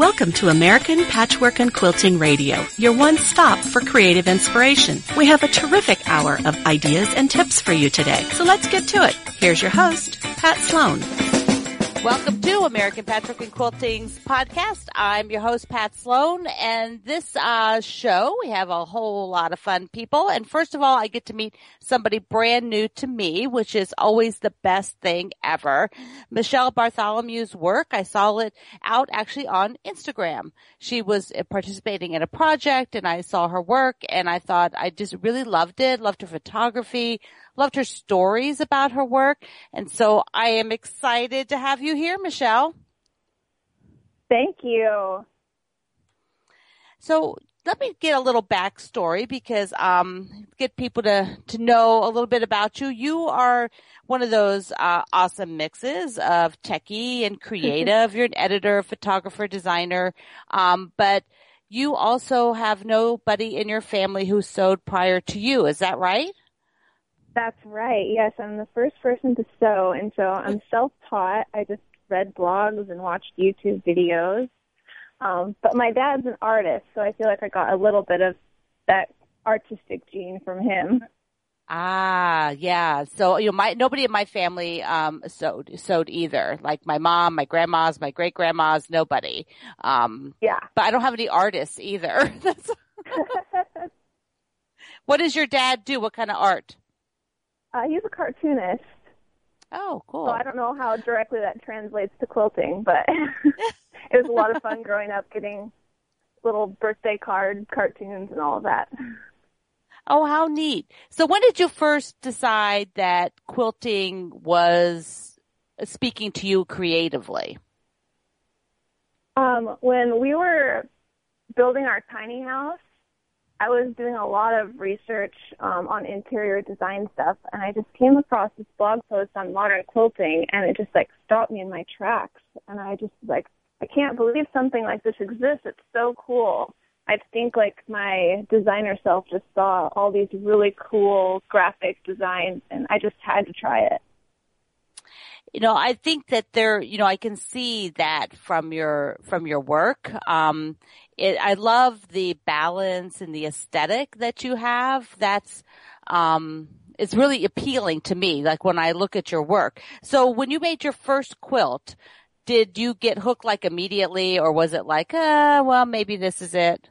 Welcome to American Patchwork and Quilting Radio, your one stop for creative inspiration. We have a terrific hour of ideas and tips for you today. So let's get to it. Here's your host, Pat Sloan. Welcome to American Patchwork and Quilting's podcast. I'm your host, Pat Sloan, and this uh, show we have a whole lot of fun people. And first of all, I get to meet somebody brand new to me, which is always the best thing ever. Michelle Bartholomew's work, I saw it out actually on Instagram. She was participating in a project, and I saw her work, and I thought I just really loved it. Loved her photography, loved her stories about her work. And so I am excited to have you here, Michelle. Thank you. So let me get a little backstory because um, get people to to know a little bit about you. You are one of those uh, awesome mixes of techie and creative. You're an editor, photographer, designer, um, but you also have nobody in your family who sewed prior to you. Is that right? That's right. Yes, I'm the first person to sew, and so I'm self-taught. I just read blogs and watched YouTube videos. Um, but my dad's an artist, so I feel like I got a little bit of that artistic gene from him. Ah, yeah. So you know, my nobody in my family um sewed sewed either. Like my mom, my grandmas, my great grandmas, nobody. Um, yeah. But I don't have any artists either. what does your dad do? What kind of art? Uh, he's a cartoonist. Oh, cool. So I don't know how directly that translates to quilting, but it was a lot of fun growing up getting little birthday card cartoons and all of that. Oh, how neat. So when did you first decide that quilting was speaking to you creatively? Um, when we were building our tiny house, I was doing a lot of research um, on interior design stuff, and I just came across this blog post on modern quilting, and it just like stopped me in my tracks. And I just like, I can't believe something like this exists. It's so cool. I think like my designer self just saw all these really cool graphic designs, and I just had to try it you know, I think that there, you know, I can see that from your, from your work. Um, it, I love the balance and the aesthetic that you have. That's, um, it's really appealing to me, like when I look at your work. So when you made your first quilt, did you get hooked like immediately or was it like, uh, well, maybe this is it?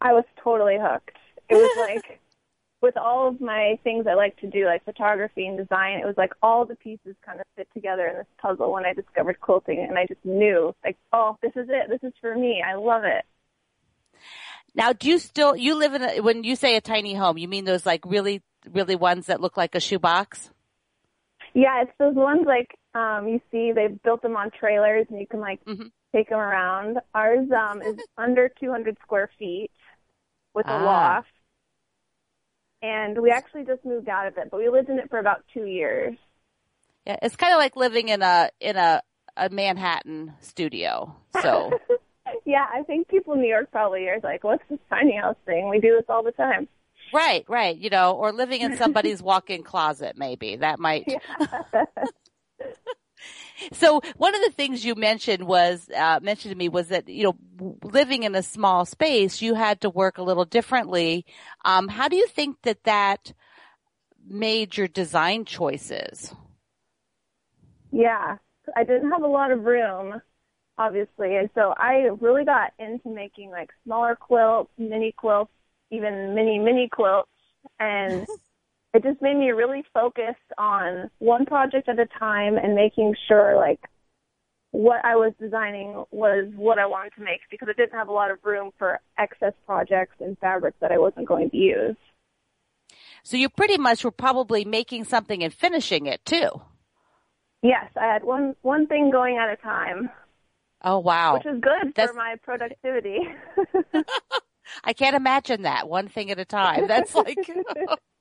I was totally hooked. It was like, with all of my things I like to do, like photography and design, it was like all the pieces kind of fit together in this puzzle when I discovered quilting, and I just knew, like, oh, this is it. This is for me. I love it. Now, do you still you live in a, when you say a tiny home? You mean those like really, really ones that look like a shoebox? Yeah, it's those ones like um you see they've built them on trailers and you can like mm-hmm. take them around. Ours um is under 200 square feet with a ah. loft and we actually just moved out of it, but we lived in it for about two years. Yeah, it's kind of like living in a in a a Manhattan studio. So. yeah, I think people in New York probably are like, "What's this tiny house thing?" We do this all the time. Right, right. You know, or living in somebody's walk-in closet, maybe that might. Yeah. So one of the things you mentioned was uh, mentioned to me was that you know living in a small space, you had to work a little differently. Um, how do you think that that made your design choices? Yeah, I didn't have a lot of room, obviously, and so I really got into making like smaller quilts, mini quilts, even mini mini quilts, and it just made me really focus on one project at a time and making sure like what I was designing was what I wanted to make because I didn't have a lot of room for excess projects and fabrics that I wasn't going to use. So you pretty much were probably making something and finishing it too. Yes, I had one one thing going at a time. Oh wow. Which is good That's... for my productivity. I can't imagine that one thing at a time. That's like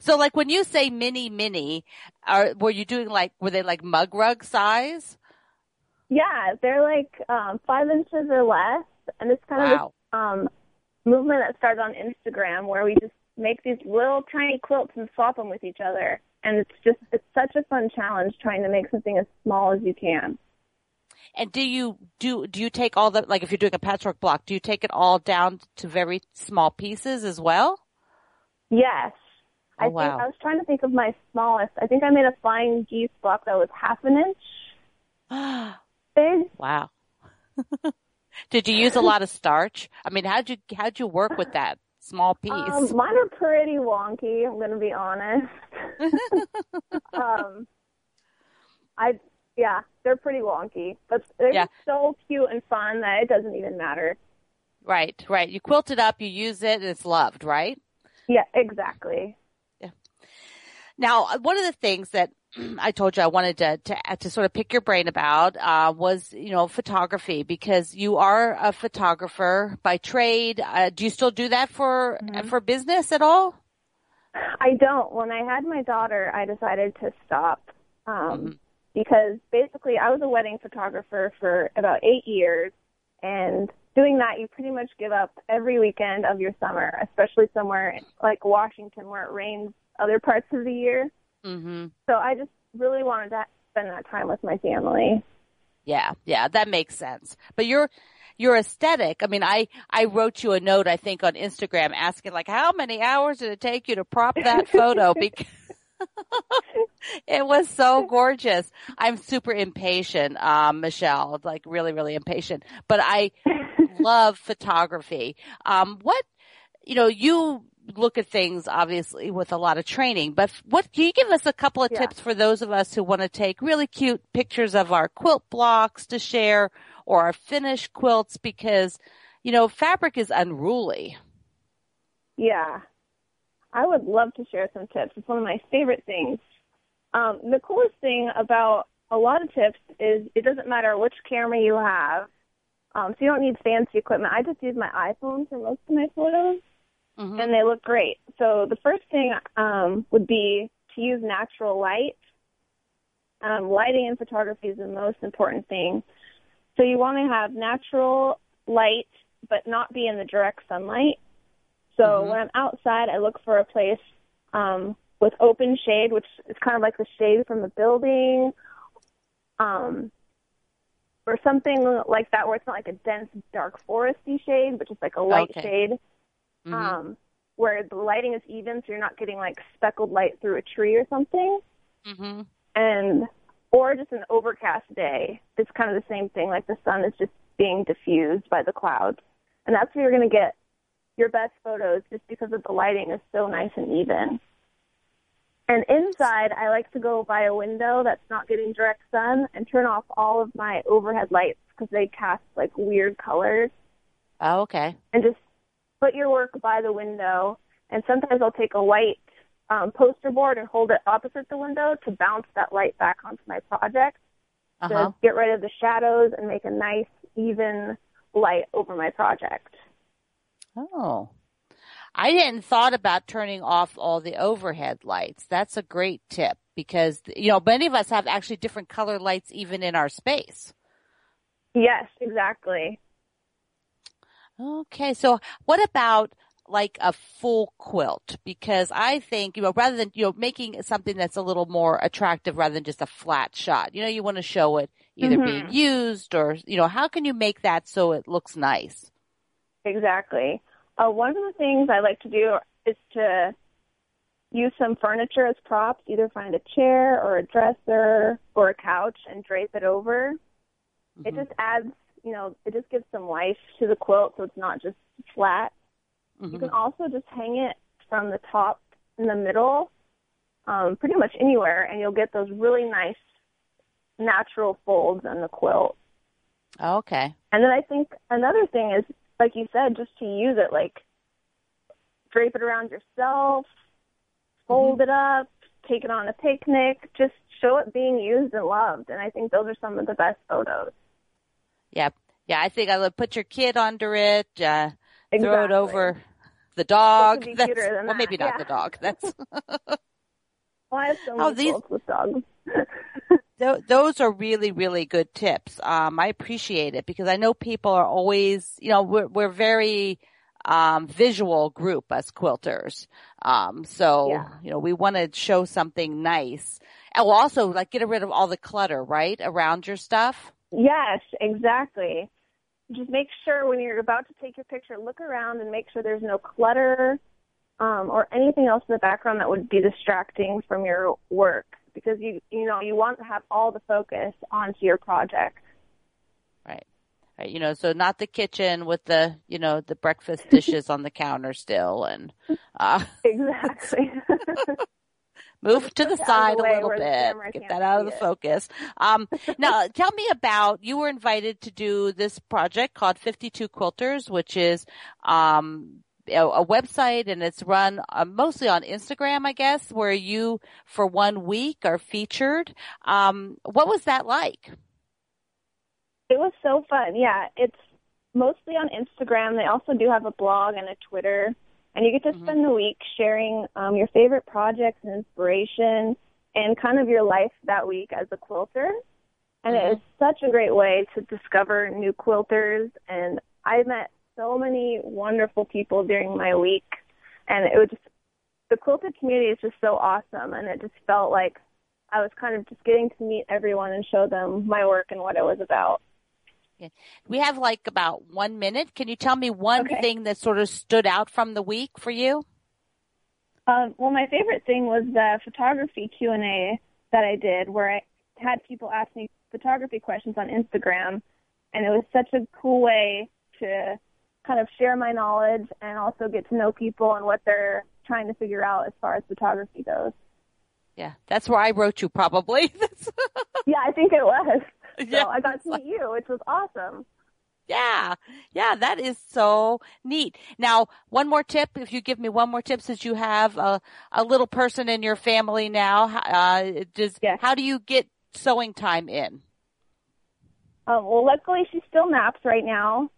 So like when you say mini mini, are were you doing like were they like mug rug size? Yeah, they're like um five inches or less, and it's kind wow. of this um movement that started on Instagram where we just make these little tiny quilts and swap them with each other, and it's just it's such a fun challenge trying to make something as small as you can. And do you do do you take all the like if you're doing a patchwork block, do you take it all down to very small pieces as well? Yes. Oh, I think. I was trying to think of my smallest. I think I made a flying geese block that was half an inch big. wow. Did you use a lot of starch? I mean, how'd you how'd you work with that small piece? Um, mine are pretty wonky. I'm gonna be honest. um, I yeah, they're pretty wonky, but they're Yeah. so cute and fun that it doesn't even matter. right, right. You quilt it up, you use it, and it's loved, right? Yeah, exactly. Now, uh, one of the things that I told you I wanted to to, to sort of pick your brain about uh, was, you know, photography because you are a photographer by trade. Uh, do you still do that for for business at all? I don't. When I had my daughter, I decided to stop um, Mhm. because basically I was a wedding photographer for about eight years, and doing that, you pretty much give up every weekend of your summer, especially somewhere like Washington where it rains other parts of the year. Mm-hmm. So I just really wanted to spend that time with my family. Yeah, yeah, that makes sense. But your your aesthetic. I mean, I I wrote you a note I think on Instagram asking like how many hours did it take you to prop that photo because it was so gorgeous. I'm super impatient, um, Michelle, like really really impatient. But I love photography. Um, what you know, you look at things obviously with a lot of training, but what can you give us a couple of Yeah. tips for those of us who want to take really cute pictures of our quilt blocks to share or our finished quilts because, you know, fabric is unruly. Yeah. I would love to share some tips. It's one of my favorite things. Um, the coolest thing about a lot of tips is it doesn't matter which camera you have. Um, so you don't need fancy equipment. I just use my iPhone for most of my photos, Mhm. and they look great. So the first thing um, would be to use natural light. Um, lighting in photography is the most important thing. So you want to have natural light, but not be in the direct sunlight. So Mhm. when I'm outside, I look for a place um, with open shade, which is kind of like the shade from a building, um, or something like that, where it's not like a dense, dark foresty shade, but just like a light Okay. shade, Mhm. um, where the lighting is even, so you're not getting like speckled light through a tree or something Mhm. and or just an overcast day. It's kind of the same thing. Like the sun is just being diffused by the clouds, and that's where you're going to get your best photos, just because of the lighting is so nice and even. And inside, I like to go by a window that's not getting direct sun and turn off all of my overhead lights because they cast like weird colors Oh, okay. and just put your work by the window. And sometimes I'll take a white um, poster board and hold it opposite the window to bounce that light back onto my project Uh to get rid of the shadows and make a nice, even light over my project. Oh. I hadn't thought about turning off all the overhead lights. That's a great tip because, you know, many of us have actually different color lights even in our space. Yes, exactly. Okay. So what about like a full quilt? Because I think, you know, rather than, you know, making something that's a little more attractive rather than just a flat shot, you know, you want to show it either Mhm. being used or, you know, how can you make that so it looks nice? Exactly. Uh, one of the things I like to do is to use some furniture as props, either find a chair or a dresser or a couch and drape it over. It Mhm. just adds, you know, it just gives some life to the quilt so it's not just flat. You Mhm. can also just hang it from the top in the middle, um, pretty much anywhere, and you'll get those really nice natural folds in the quilt. Okay. And then I think another thing is, like you said, just to use it, like drape it around yourself, fold it up, take it on a picnic, just show it being used and loved. And I think those are some of the best photos. Yeah. Yeah. I think I would put your kid under it, uh, throw it over the dog. Be well, that? maybe not Yeah. the dog. That's, Well, I have so Oh, many these- with dogs. Th- those are really, really good tips. Um, I appreciate it because I know people are always, you know, we're, we're very, um, visual group as quilters. Um, so, Yeah. you know, we want to show something nice and we'll also like get rid of all the clutter, right? Around your stuff. Yes, exactly. Just make sure when you're about to take your picture, look around and make sure there's no clutter um, or anything else in the background that would be distracting from your work because you you know you want to have all the focus onto your project. Right. Right. You know, so not the kitchen with the you know the breakfast dishes on the counter still and uh, exactly. Move to the side a little bit. Get that out of the it. focus. Um, now, tell me about you were invited to do this project called 52 Quilters, which is um, a, a website and it's run uh, mostly on Instagram, I guess, where you for one week are featured. Um, what was that like? It was so fun. Yeah, it's mostly on Instagram. They also do have a blog and a Twitter and you get to mm-hmm. spend the week sharing um, your favorite projects and inspiration and kind of your life that week as a quilter. And mm-hmm. it is such a great way to discover new quilters. And I met so many wonderful people during my week. And it was just, the quilted community is just so awesome. And it just felt like I was kind of just getting to meet everyone and show them my work and what it was about. We have like about one minute. Can you tell me one okay. thing that sort of stood out from the week for you? Um, well, my favorite thing was the photography Q and A that I did, where I had people ask me photography questions on Instagram, and it was such a cool way to kind of share my knowledge and also get to know people and what they're trying to figure out as far as photography goes. Yeah, that's where I wrote you probably. yeah, I think it was. So yeah. I got to meet you, which was awesome. Yeah. Yeah, that is so neat. Now, one more tip, if you give me one more tip since you have a, a little person in your family now, uh, does, yes. how do you get sewing time in? Um, well, luckily she still naps right now.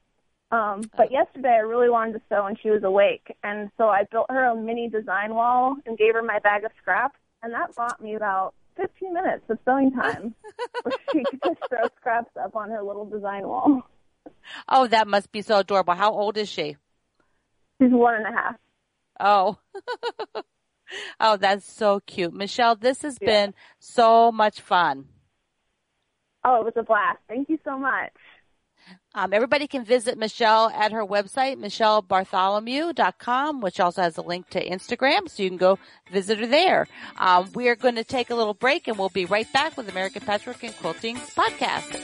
Um, but oh. yesterday I really wanted to sew and she was awake. And so I built her a mini design wall and gave her my bag of scraps. And that bought me about 15 minutes of sewing time where she could just throw scraps up on her little design wall. Oh, that must be so adorable. How old is she? She's one and a half. Oh. oh, that's so cute. Michelle, this has yeah. been so much fun. Oh, it was a blast. Thank you so much. Um, everybody can visit Michelle at her website, michellebartholomew.com, which also has a link to Instagram, so you can go visit her there. Um, we are going to take a little break and we'll be right back with American Patchwork and Quilting podcast.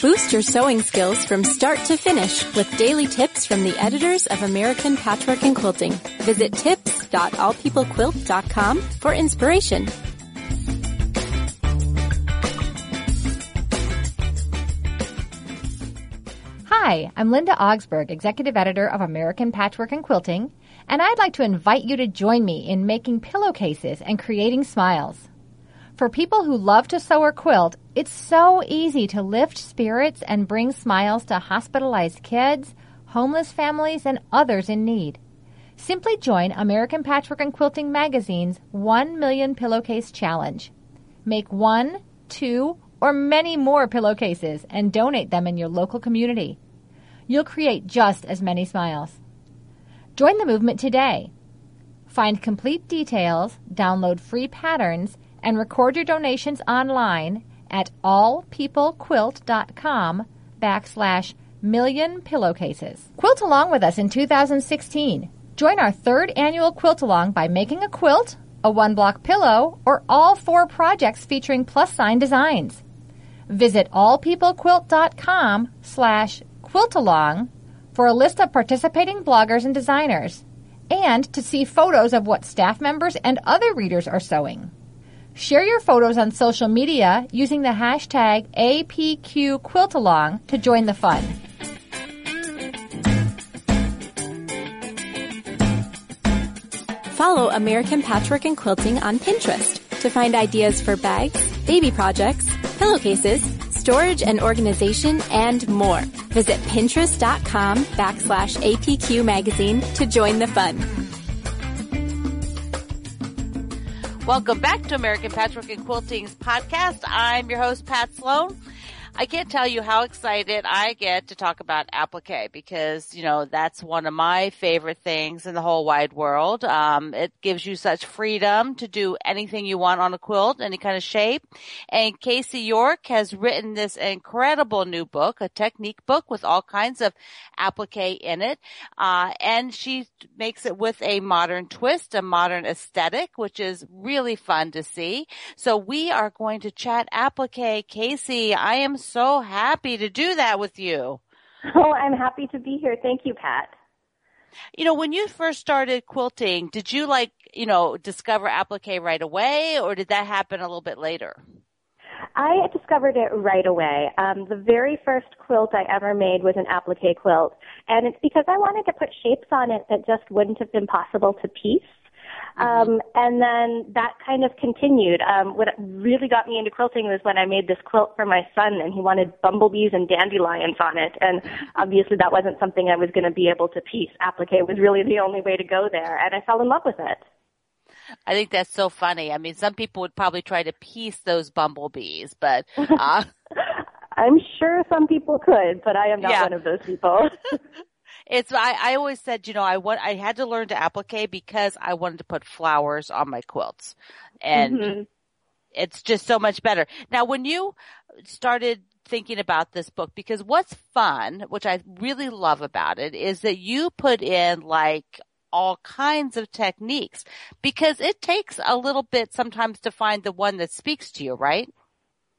Boost your sewing skills from start to finish with daily tips from the editors of American Patchwork and Quilting. Visit tips.allpeoplequilt.com for inspiration. Hi, I'm Linda Augsburg, Executive Editor of American Patchwork and Quilting, and I'd like to invite you to join me in making pillowcases and creating smiles. For people who love to sew or quilt, it's so easy to lift spirits and bring smiles to hospitalized kids, homeless families, and others in need. Simply join American Patchwork and Quilting Magazine's 1 Million Pillowcase Challenge. Make one, two, or many more pillowcases and donate them in your local community you'll create just as many smiles. Join the movement today. Find complete details, download free patterns, and record your donations online at allpeoplequilt.com backslash million pillowcases. Quilt along with us in 2016. Join our third annual quilt along by making a quilt, a one block pillow, or all four projects featuring plus sign designs. Visit allpeoplequilt.com slash Quilt Along for a list of participating bloggers and designers, and to see photos of what staff members and other readers are sewing. Share your photos on social media using the hashtag APQQuiltalong to join the fun. Follow American Patchwork and Quilting on Pinterest to find ideas for bags, baby projects, pillowcases, storage and organization, and more. Visit pinterest.com backslash APQ magazine to join the fun. Welcome back to American Patchwork and Quilting's podcast. I'm your host, Pat Sloan. I can't tell you how excited I get to talk about applique because, you know, that's one of my favorite things in the whole wide world. Um, it gives you such freedom to do anything you want on a quilt, any kind of shape. And Casey York has written this incredible new book, a technique book with all kinds of applique in it. Uh, and she makes it with a modern twist, a modern aesthetic, which is really fun to see. So we are going to chat applique. Casey, I am so happy to do that with you. Oh, I'm happy to be here. Thank you, Pat. You know, when you first started quilting, did you like, you know, discover applique right away or did that happen a little bit later? I discovered it right away. Um, the very first quilt I ever made was an applique quilt, and it's because I wanted to put shapes on it that just wouldn't have been possible to piece. Um, and then that kind of continued. Um, what really got me into quilting was when I made this quilt for my son, and he wanted bumblebees and dandelions on it. And obviously, that wasn't something I was going to be able to piece. Applique was really the only way to go there, and I fell in love with it. I think that's so funny. I mean, some people would probably try to piece those bumblebees, but uh, I'm sure some people could, but I am not Yeah. one of those people. it's I, I always said, you know, I want I had to learn to applique because I wanted to put flowers on my quilts, and Mhm. it's just so much better. Now, when you started thinking about this book, because what's fun, which I really love about it, is that you put in like all kinds of techniques because it takes a little bit sometimes to find the one that speaks to you, right?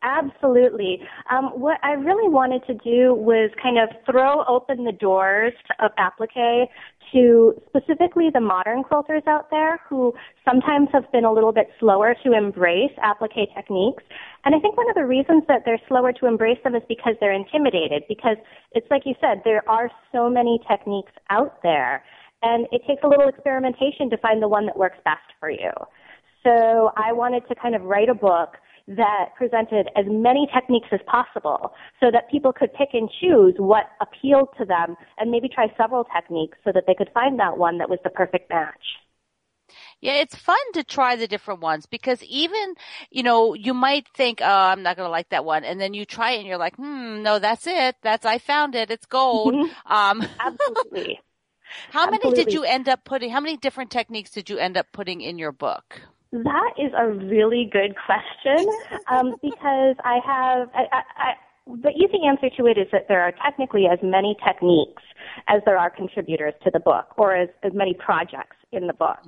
Absolutely. Um, what I really wanted to do was kind of throw open the doors of applique to specifically the modern quilters out there who sometimes have been a little bit slower to embrace applique techniques. And I think one of the reasons that they're slower to embrace them is because they're intimidated because it's like you said, there are so many techniques out there and it takes a little experimentation to find the one that works best for you. So I wanted to kind of write a book that presented as many techniques as possible so that people could pick and choose what appealed to them and maybe try several techniques so that they could find that one that was the perfect match. Yeah, it's fun to try the different ones because even, you know, you might think, oh, I'm not going to like that one. And then you try it and you're like, hmm, no, that's it. That's, I found it. It's gold. Um, Absolutely. how many did you end up putting, how many different techniques did you end up putting in your book? That is a really good question um, because I have. I, I, I, the easy answer to it is that there are technically as many techniques as there are contributors to the book, or as, as many projects in the book.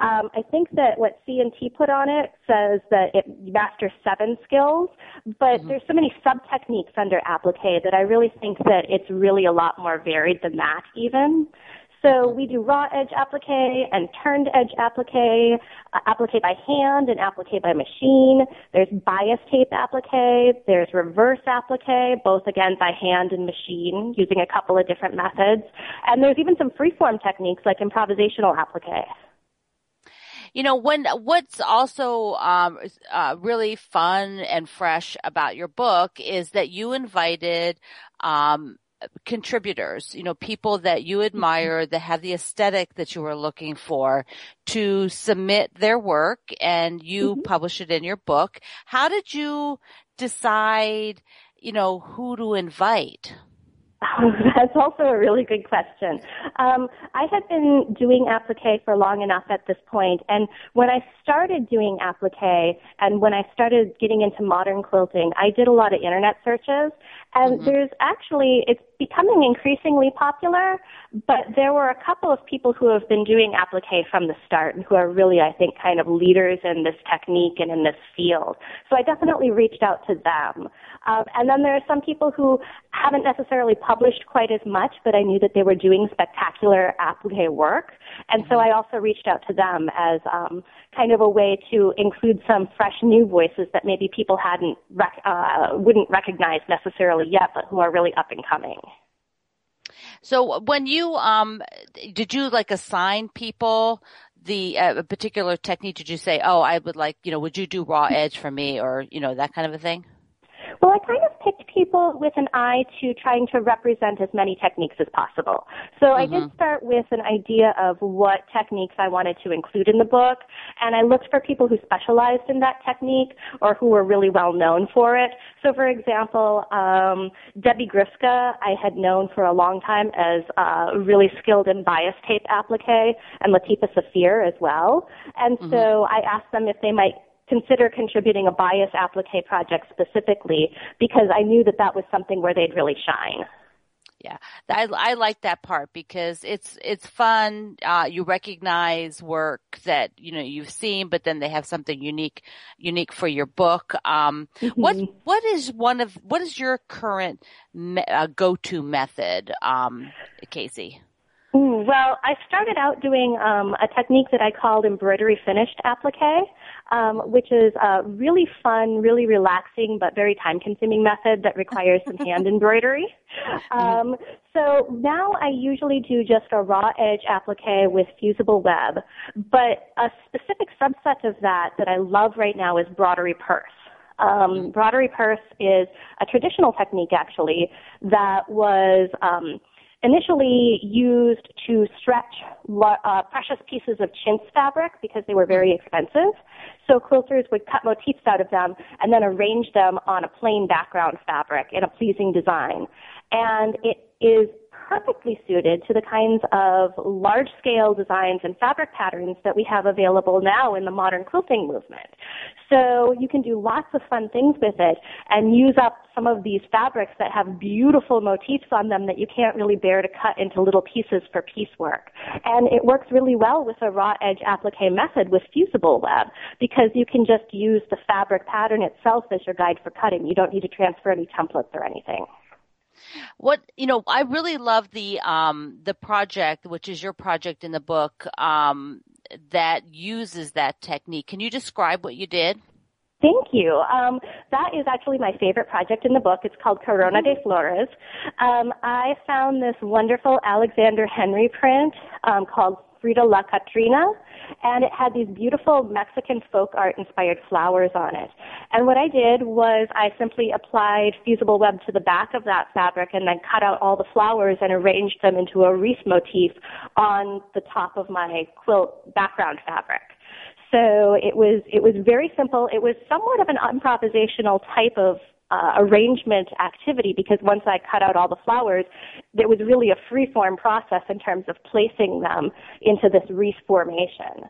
Um, I think that what C and T put on it says that it masters seven skills, but there's so many sub techniques under applique that I really think that it's really a lot more varied than that even. So we do raw edge applique and turned edge applique, uh, applique by hand and applique by machine. There's bias tape applique. There's reverse applique, both again by hand and machine, using a couple of different methods. And there's even some freeform techniques like improvisational applique. You know, when, what's also, um, uh, really fun and fresh about your book is that you invited, um, contributors, you know, people that you admire that have the aesthetic that you were looking for to submit their work and you publish it in your book. How did you decide, you know, who to invite? That's also a really good question. Um, I had been doing applique for long enough at this point, and when I started doing applique and when I started getting into modern quilting, I did a lot of internet searches, and there's actually it's becoming increasingly popular, but there were a couple of people who have been doing applique from the start and who are really, I think, kind of leaders in this technique and in this field. So I definitely reached out to them. Um, and then there are some people who haven't necessarily published quite as much, but I knew that they were doing spectacular applique work. And so I also reached out to them as um, kind of a way to include some fresh new voices that maybe people hadn't rec- uh, wouldn't recognize necessarily yet, but who are really up and coming. So when you, um, did you like assign people the uh, a particular technique? Did you say, oh, I would like, you know, would you do raw edge for me or, you know, that kind of a thing? Well, I kind of people with an eye to trying to represent as many techniques as possible. So I did start with an idea of what techniques I wanted to include in the book, and I looked for people who specialized in that technique or who were really well known for it. So, for example, um, Debbie Grifka, I had known for a long time as uh, really skilled in bias tape applique, and Latifah Saafir as well. And mm-hmm. so I asked them if they might consider contributing a bias applique project specifically because I knew that that was something where they'd really shine. Yeah, I, I like that part because it's it's fun. Uh, you recognize work that you know you've seen, but then they have something unique unique for your book. Um, mm-hmm. What what is one of what is your current me- uh, go to method, um, Casey? Well, I started out doing um, a technique that I called embroidery finished applique, um, which is a really fun, really relaxing, but very time consuming method that requires some hand embroidery. Um, so now I usually do just a raw edge applique with fusible web, but a specific subset of that that I love right now is broderie perse. Um, broderie perse is a traditional technique actually that was um, initially used to stretch uh, precious pieces of chintz fabric because they were very expensive. So quilters would cut motifs out of them and then arrange them on a plain background fabric in a pleasing design. And it is perfectly suited to the kinds of large scale designs and fabric patterns that we have available now in the modern quilting movement. So you can do lots of fun things with it and use up some of these fabrics that have beautiful motifs on them that you can't really bear to cut into little pieces for piecework. And it works really well with a raw edge applique method with fusible web because you can just use the fabric pattern itself as your guide for cutting. You don't need to transfer any templates or anything. What you know, I really love the um, the project, which is your project in the book, um, that uses that technique. Can you describe what you did? Thank you. Um, that is actually my favorite project in the book. It's called Corona de Flores. Um, I found this wonderful Alexander Henry print um, called Frida La Catrina, and it had these beautiful Mexican folk art inspired flowers on it. And what I did was I simply applied fusible web to the back of that fabric and then cut out all the flowers and arranged them into a wreath motif on the top of my quilt background fabric. So it was it was very simple. It was somewhat of an improvisational type of uh, arrangement activity because once I cut out all the flowers, it was really a free-form process in terms of placing them into this wreath formation.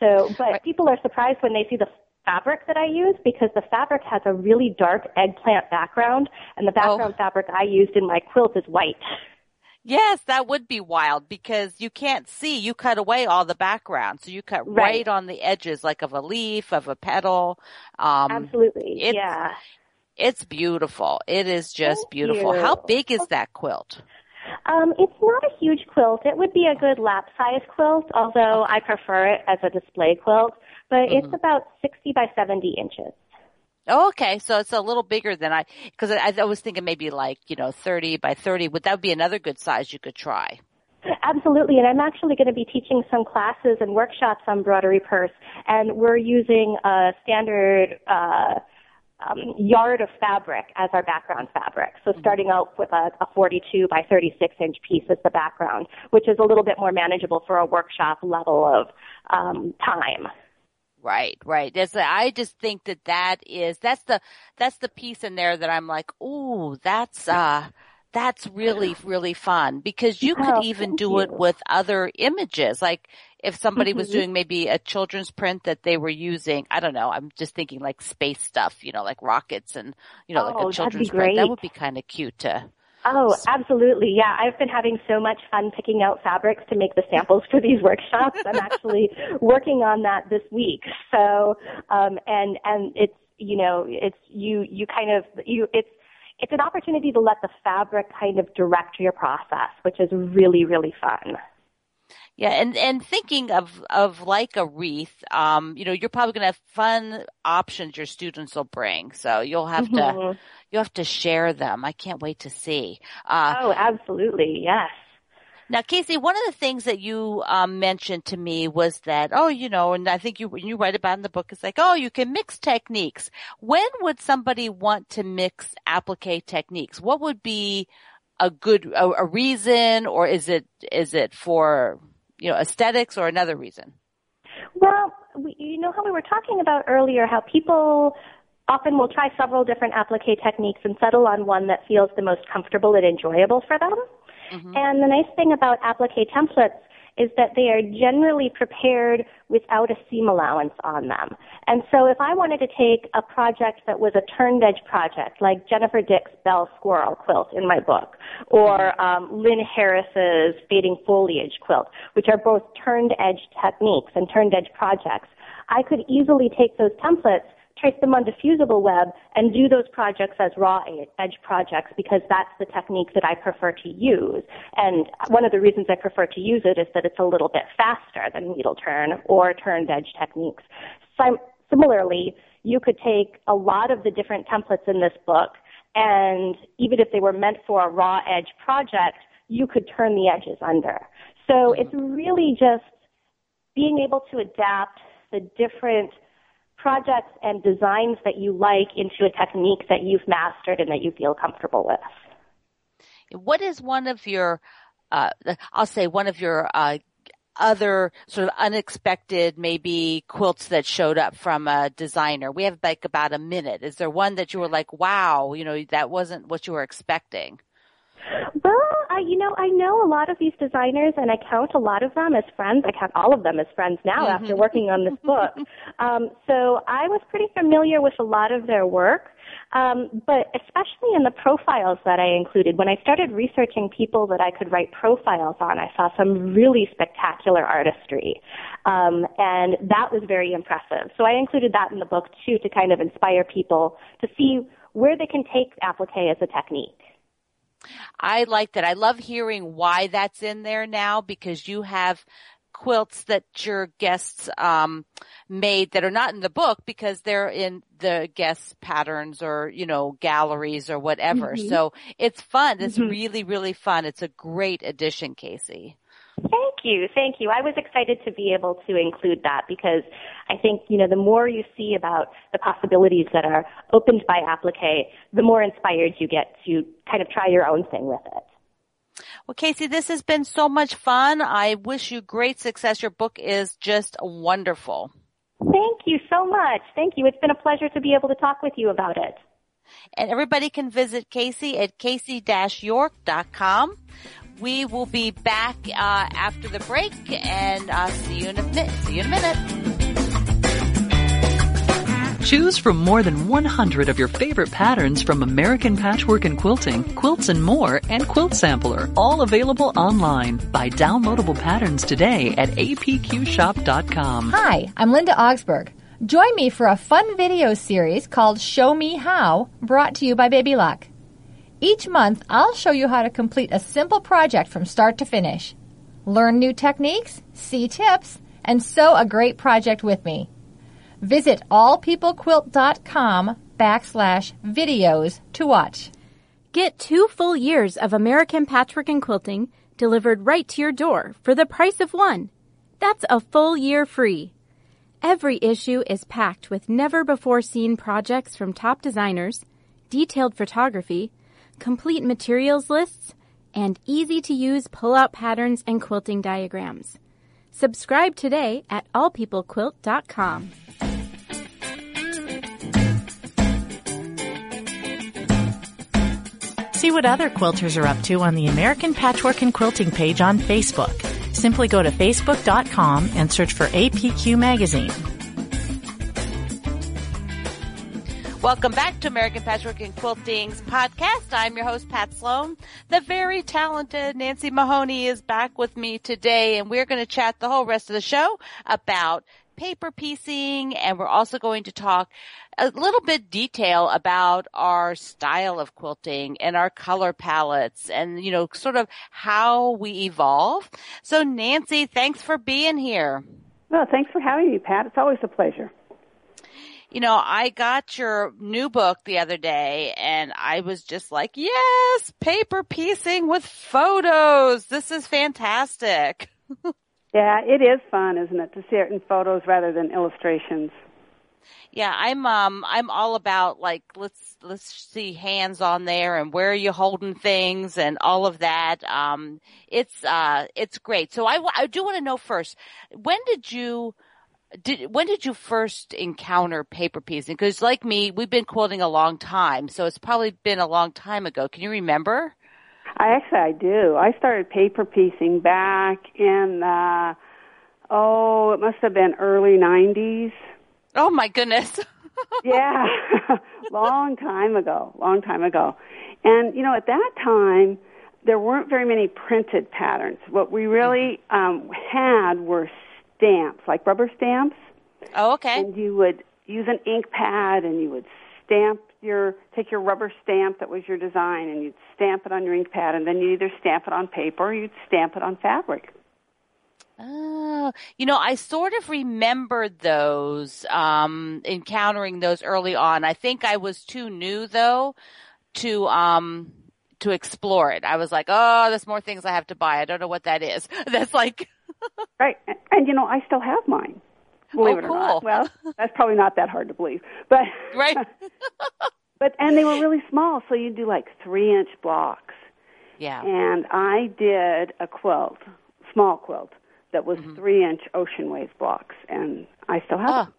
So, but people are surprised when they see the fabric that I use because the fabric has a really dark eggplant background and the background oh. fabric I used in my quilt is white. Yes, that would be wild because you can't see. You cut away all the background. So you cut right, right on the edges like of a leaf, of a petal. Um, Absolutely. yeah. It's beautiful. It is just Thank beautiful. You. How big is that quilt? Um, it's not a huge quilt. It would be a good lap size quilt, although I prefer it as a display quilt. But mm-hmm. it's about 60 by 70 inches. Oh, okay. So it's a little bigger than I, cause I, I was thinking maybe like, you know, 30 by 30. Would that be another good size you could try? Absolutely, and I'm actually going to be teaching some classes and workshops on broderie perse, and we're using a standard uh, um, yard of fabric as our background fabric. So mm-hmm. starting out with a, a 42 by 36 inch piece as the background, which is a little bit more manageable for a workshop level of um, time. Right, right. That's I just think that that is that's the that's the piece in there that I'm like, ooh, that's uh that's really really fun because you could oh, even do you. it with other images. Like if somebody mm-hmm. was doing maybe a children's print that they were using, I don't know, I'm just thinking like space stuff, you know, like rockets and, you know, oh, like a children's print. That would be kind of cute to. Oh, absolutely. Yeah, I've been having so much fun picking out fabrics to make the samples for these workshops. I'm actually working on that this week. So, um, and, and it's, you know, it's, you, you kind of, you, it's, it's an opportunity to let the fabric kind of direct your process, which is really, really fun. Yeah, and and thinking of of like a wreath, um, you know, you're probably going to have fun options your students will bring. So you'll have mm-hmm. to you'll have to share them. I can't wait to see. Uh, oh, absolutely, yes. Now, Casey, one of the things that you um, mentioned to me was that, oh, you know, and I think you you write about in the book, it's like, oh, you can mix techniques. When would somebody want to mix applique techniques? What would be a good a, a reason, or is it is it for you know, aesthetics or another reason? Well, we, you know how we were talking about earlier how people often will try several different applique techniques and settle on one that feels the most comfortable and enjoyable for them. Mm-hmm. And the nice thing about applique templates is that they are generally prepared without a seam allowance on them. And so if I wanted to take a project that was a turned edge project, like Jennifer Dick's Bell Squirrel quilt in my book, or um, Lynn Harris's Fading Foliage quilt, which are both turned edge techniques and turned edge projects, I could easily take those templates trace them on diffusible web and do those projects as raw edge projects because that's the technique that I prefer to use. And one of the reasons I prefer to use it is that it's a little bit faster than needle turn or turned edge techniques. Sim- similarly, you could take a lot of the different templates in this book and even if they were meant for a raw edge project, you could turn the edges under. So it's mm-hmm. really just being able to adapt the different projects and designs that you like into a technique that you've mastered and that you feel comfortable with. What is one of your, uh, I'll say one of your, uh, other sort of unexpected maybe quilts that showed up from a designer? We have like about a minute. Is there one that you were like, wow, you know, that wasn't what you were expecting? Well, I, you know, I know a lot of these designers, and I count a lot of them as friends. I count all of them as friends now mm-hmm. after working on this book. Um, so I was pretty familiar with a lot of their work, um, but especially in the profiles that I included. When I started researching people that I could write profiles on, I saw some really spectacular artistry, um, and that was very impressive. So I included that in the book too to kind of inspire people to see where they can take applique as a technique. I like that. I love hearing why that's in there now because you have quilts that your guests um, made that are not in the book because they're in the guest patterns or you know galleries or whatever. Mm-hmm. So it's fun. It's mm-hmm. really really fun. It's a great addition, Casey. Thank you. Thank you. I was excited to be able to include that because I think, you know, the more you see about the possibilities that are opened by applique, the more inspired you get to kind of try your own thing with it. Well, Casey, this has been so much fun. I wish you great success. Your book is just wonderful. Thank you so much. Thank you. It's been a pleasure to be able to talk with you about it. And everybody can visit Casey at casey-york.com. We will be back uh, after the break, and uh, see you in a minute. See you in a minute. Choose from more than 100 of your favorite patterns from American Patchwork and Quilting, Quilts and More, and Quilt Sampler, all available online. Buy downloadable patterns today at apqshop.com. Hi, I'm Linda Augsburg. Join me for a fun video series called Show Me How, brought to you by Baby Lock. Each month, I'll show you how to complete a simple project from start to finish. Learn new techniques, see tips, and sew a great project with me. Visit allpeoplequilt.com backslash videos to watch. Get two full years of American Patchwork and Quilting delivered right to your door for the price of one. That's a full year free. Every issue is packed with never before seen projects from top designers, detailed photography, complete materials lists, and easy to use pull out patterns and quilting diagrams. Subscribe today at allpeoplequilt.com. See what other quilters are up to on the American Patchwork and Quilting page on Facebook. Simply go to facebook.com and search for APQ Magazine. Welcome back to American Patchwork and Quilting's podcast. I'm your host, Pat Sloan. The very talented Nancy Mahoney is back with me today, and we're going to chat the whole rest of the show about paper piecing, and we're also going to talk a little bit detail about our style of quilting and our color palettes and, you know, sort of how we evolve. So Nancy, thanks for being here. Well, thanks for having me, Pat. It's always a pleasure you know, I got your new book the other day and I was just like, yes, paper piecing with photos. This is fantastic. yeah, it is fun, isn't it, to see it in photos rather than illustrations. Yeah, I'm um I'm all about like let's let's see hands on there and where are you holding things and all of that. Um it's uh it's great. So I I do want to know first, when did you did when did you first encounter paper piecing? Because like me, we've been quilting a long time, so it's probably been a long time ago. Can you remember? I actually I do. I started paper piecing back in the oh, it must have been early '90s. Oh my goodness. yeah, long time ago, long time ago. And you know, at that time, there weren't very many printed patterns. What we really um, had were stamps, like rubber stamps. Oh, okay. And you would use an ink pad, and you would stamp your take your rubber stamp that was your design, and you'd stamp it on your ink pad, and then you either stamp it on paper or you'd stamp it on fabric. Oh, you know, I sort of remembered those, um, encountering those early on. I think I was too new though to, um, to explore it. I was like, oh, there's more things I have to buy. I don't know what that is. That's like, right. And and, you know, I still have mine. Believe oh, it or cool. not. Well, that's probably not that hard to believe, but right. but and they were really small, so you do like three inch blocks. Yeah. And I did a quilt, small quilt that was mm-hmm. three inch ocean wave blocks, and I still have oh. them.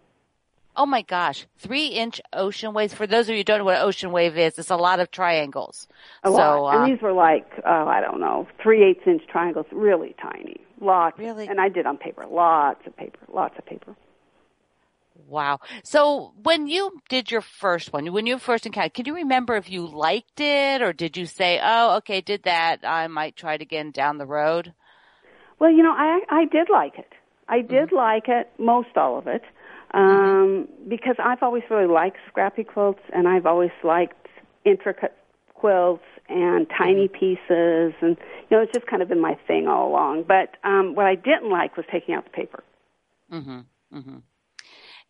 Oh my gosh, three inch ocean waves. For those of you who don't know what ocean wave is, it's a lot of triangles. A so, lot. Uh, and these were like, oh, I don't know, three eighths inch triangles, really tiny. Lots. Really? And I did on paper. Lots of paper. Lots of paper. Wow. So when you did your first one, when you first encountered, can you remember if you liked it or did you say, oh, okay, did that. I might try it again down the road? Well, you know, I I did like it. I did mm-hmm. like it, most all of it, um, because I've always really liked scrappy quilts, and I've always liked intricate quilts and tiny pieces, and you know, it's just kind of been my thing all along. But um, what I didn't like was taking out the paper. Mm-hmm. Mm-hmm.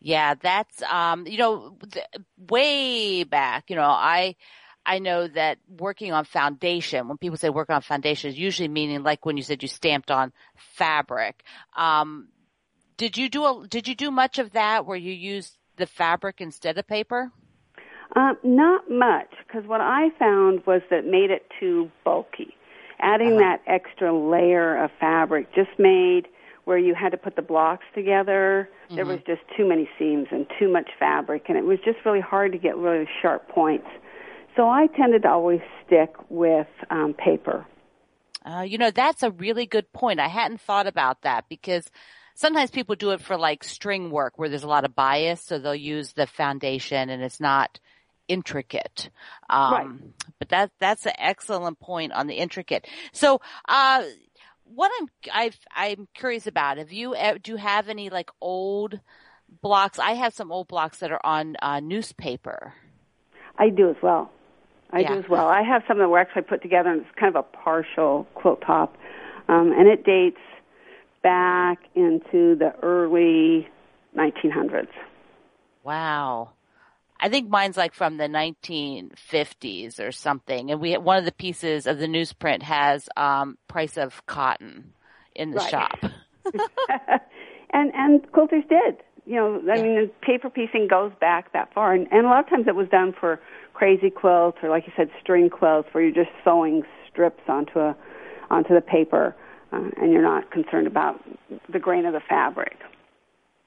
Yeah, that's um, you know, th- way back. You know, I I know that working on foundation, when people say work on foundation, is usually meaning like when you said you stamped on fabric. Um, did you do a, did you do much of that where you used the fabric instead of paper? Um, not much, because what I found was that made it too bulky. Adding uh-huh. that extra layer of fabric just made where you had to put the blocks together. Mm-hmm. There was just too many seams and too much fabric, and it was just really hard to get really sharp points. So I tended to always stick with um, paper. Uh, you know, that's a really good point. I hadn't thought about that because sometimes people do it for like string work where there's a lot of bias, so they'll use the foundation and it's not intricate. Um, right. but that, that's an excellent point on the intricate. So, uh, what I'm, I've, I'm curious about, have you, do you have any like old blocks? I have some old blocks that are on, uh, newspaper. I do as well. I Yeah. do as well. I have some that were actually put together, and it's kind of a partial quilt top, um, and it dates back into the early 1900s. Wow. I think mine's like from the 1950s or something. And we, one of the pieces of the newsprint has, um, price of cotton in the Right. shop. and and quilters did. You know, I Yeah. mean, paper piecing goes back that far, and, and a lot of times it was done for crazy quilts or, like you said, string quilts, where you're just sewing strips onto a onto the paper, uh, and you're not concerned about the grain of the fabric.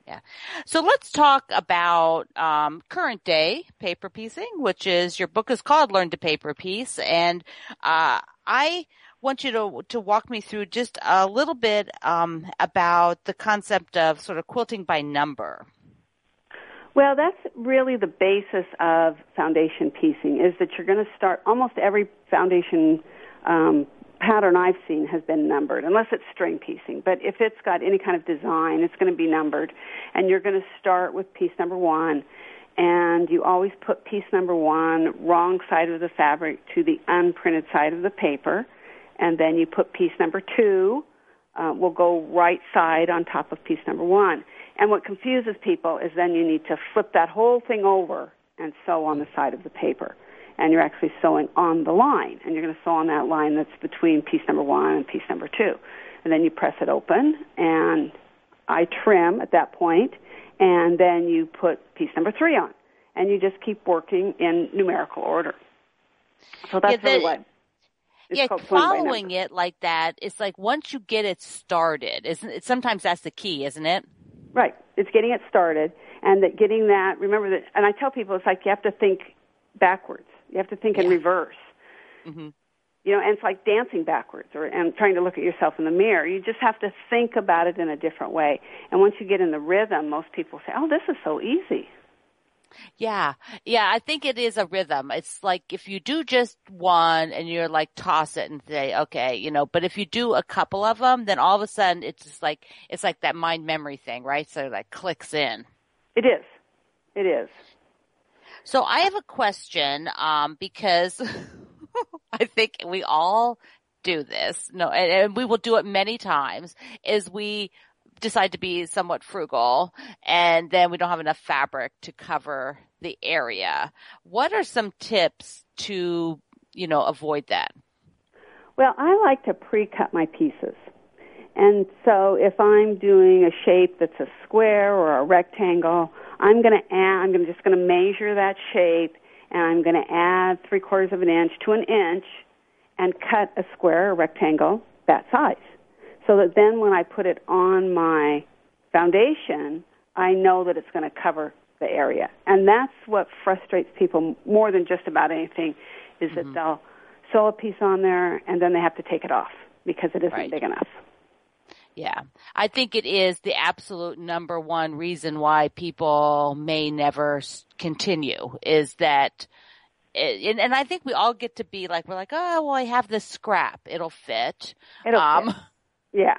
Yeah. So let's talk about um, current day paper piecing, which is your book is called Learn to Paper Piece, and uh, I want you to to walk me through just a little bit um, about the concept of sort of quilting by number. Well, that's really the basis of foundation piecing is that you're going to start almost every foundation um, pattern I've seen has been numbered, unless it's string piecing. But if it's got any kind of design, it's going to be numbered. And you're going to start with piece number one, and you always put piece number one wrong side of the fabric to the unprinted side of the paper, and then you put piece number two uh, will go right side on top of piece number one. And what confuses people is then you need to flip that whole thing over and sew on the side of the paper. And you're actually sewing on the line. And you're going to sew on that line that's between piece number one and piece number two. And then you press it open, and I trim at that point, and then you put piece number three on. And you just keep working in numerical order. So that's Yeah, the- really what. yeah, called sewing by following it like that, it's like once you get it started, isn't it? Sometimes that's the key, isn't it? Right. It's getting it started and that getting that, remember that, and I tell people it's like you have to think backwards. You have to think Yeah. in reverse. hmm You know, and it's like dancing backwards or and trying to look at yourself in the mirror. You just have to think about it in a different way. And once you get in the rhythm, most people say, "Oh, this is so easy." Yeah. Yeah. I think it is a rhythm. It's like if you do just one and you're like toss it and say, okay, you know, but if you do a couple of them, then all of a sudden it's just like, it's like that mind memory thing, right? So that clicks in. It is. It is. So I have a question, um, because I think we all do this. No, and, and we will do it many times is we decide to be somewhat frugal and then we don't have enough fabric to cover the area. What are some tips to, you know, avoid that? Well, I like to pre-cut my pieces. And so if I'm doing a shape that's a square or a rectangle, I'm going to add, I'm just going to measure that shape and I'm going to add three quarters of an inch to an inch and cut a square or rectangle that size. So that then when I put it on my foundation, I know that it's going to cover the area. And that's what frustrates people more than just about anything is that mm-hmm. they'll sew a piece on there and then they have to take it off because it isn't Right. big enough. Yeah. I think it is the absolute number one reason why people may never continue is that it, and, and I think we all get to be like, we're like, oh, well, I have this scrap. It'll fit. It'll um, fit. Yeah.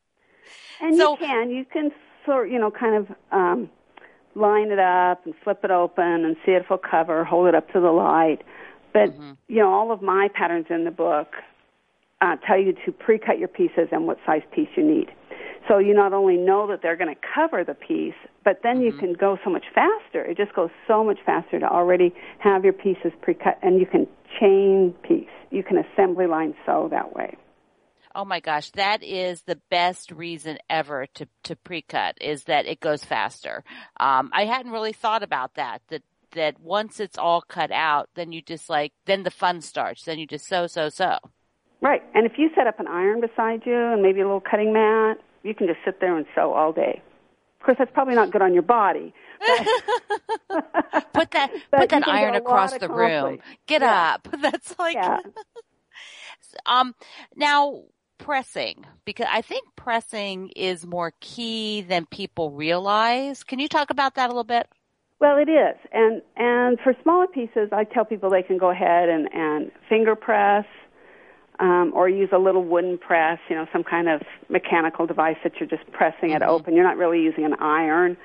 and So- you can, you can sort, you know, kind of um, line it up and flip it open and see if it'll cover, hold it up to the light. But, Mm-hmm. you know, all of my patterns in the book uh, tell you to pre-cut your pieces and what size piece you need. So you not only know that they're going to cover the piece, but then you can go so much faster. It just goes so much faster to already have your pieces pre-cut, and you can chain piece. You can assembly line sew that way. Oh my gosh, that is the best reason ever to to pre-cut is that it goes faster. Um, I hadn't really thought about that. That that once it's all cut out, then you just like then the fun starts. Then you just sew, sew, sew. Right. And if you set up an iron beside you and maybe a little cutting mat, you can just sit there and sew all day. Of course, that's probably not good on your body. Put that put that iron get a lot across the room. Get Yeah. up. That's like Yeah. um now pressing because I think pressing is more key than people realize. Can you talk about that a little bit? Well, it is. And and for smaller pieces, I tell people they can go ahead and and finger press um, or use a little wooden press, you know, some kind of mechanical device that you're just pressing it open. You're not really using an iron.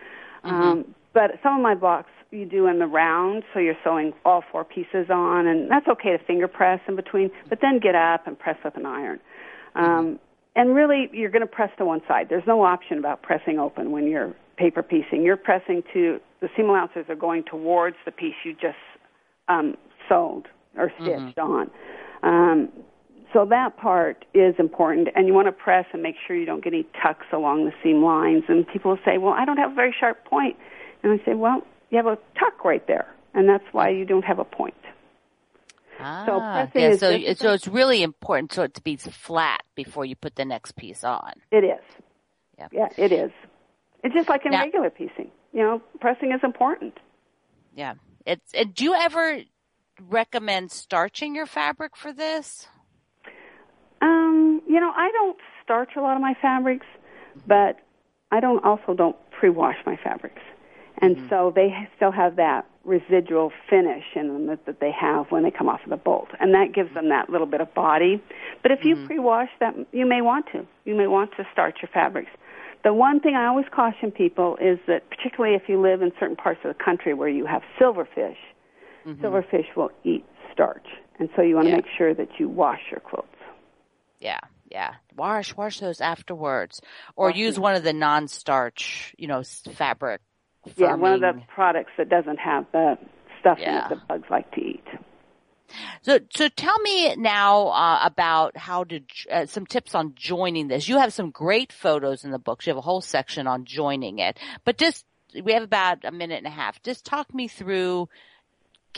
Um, but some of my blocks you do in the round, so you're sewing all four pieces on, and that's okay to finger press in between, but then get up and press with an iron. Um, and really, you're going to press to one side. There's no option about pressing open when you're paper piecing. You're pressing to, the seam allowances are going towards the piece you just um, sewed or stitched on. Um, so that part is important, and you want to press and make sure you don't get any tucks along the seam lines. And people will say, "Well, I don't have a very sharp point," and I say, "Well, you have a tuck right there, and that's why you don't have a point." So Ah, pressing yeah, so so it's really important for it to be flat before you put the next piece on. It is. Yeah. Yeah, it is. It's just like in Now- regular piecing. You know, pressing is important. Yeah. It's and do you ever recommend starching your fabric for this? Um, you know, I don't starch a lot of my fabrics, but I don't also don't pre-wash my fabrics, and so they still have that residual finish in them that, that they have when they come off of the bolt, and that gives them that little bit of body. But if you pre-wash that, you may want to. You may want to starch your fabrics. The one thing I always caution people is that, particularly if you live in certain parts of the country where you have silverfish, silverfish will eat starch, and so you want to Yeah. make sure that you wash your quilts. Yeah, yeah. Wash wash those afterwards, or use one of the non-starch, you know, fabric. Yeah, one of the products that doesn't have the stuff Yeah. that bugs like to eat. So, so tell me now uh, about how to uh, some tips on joining this. You have some great photos in the books. You have a whole section on joining it, but just we have about a minute and a half. Just talk me through.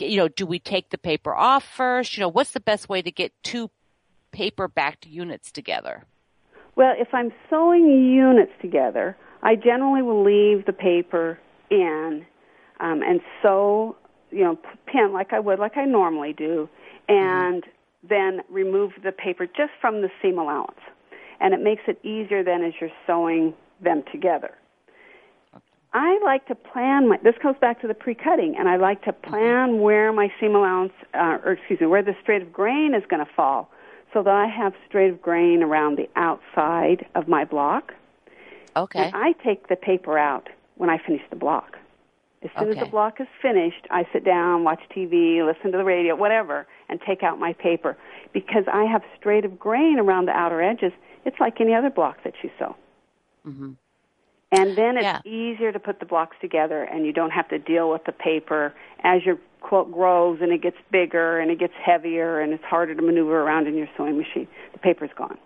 You know, do we take the paper off first? You know, what's the best way to get two paper backed units together? Well, if I'm sewing units together, I generally will leave the paper in um, and sew, you know, pin like I would, like I normally do, and mm-hmm. then remove the paper just from the seam allowance. And it makes it easier then as you're sewing them together. I like to plan my, this goes back to the pre-cutting, and I like to mm-hmm. plan where my seam allowance, uh, or excuse me, where the straight of grain is going to fall so that I have straight of grain around the outside of my block. Okay. And I take the paper out when I finish the block. As soon okay. as the block is finished, I sit down, watch TV, listen to the radio, whatever, and take out my paper. Because I have straight of grain around the outer edges, it's like any other block that you sew. Mm-hmm. And then it's yeah. easier to put the blocks together, and you don't have to deal with the paper as your quilt grows and it gets bigger and it gets heavier and it's harder to maneuver around in your sewing machine. The paper's gone.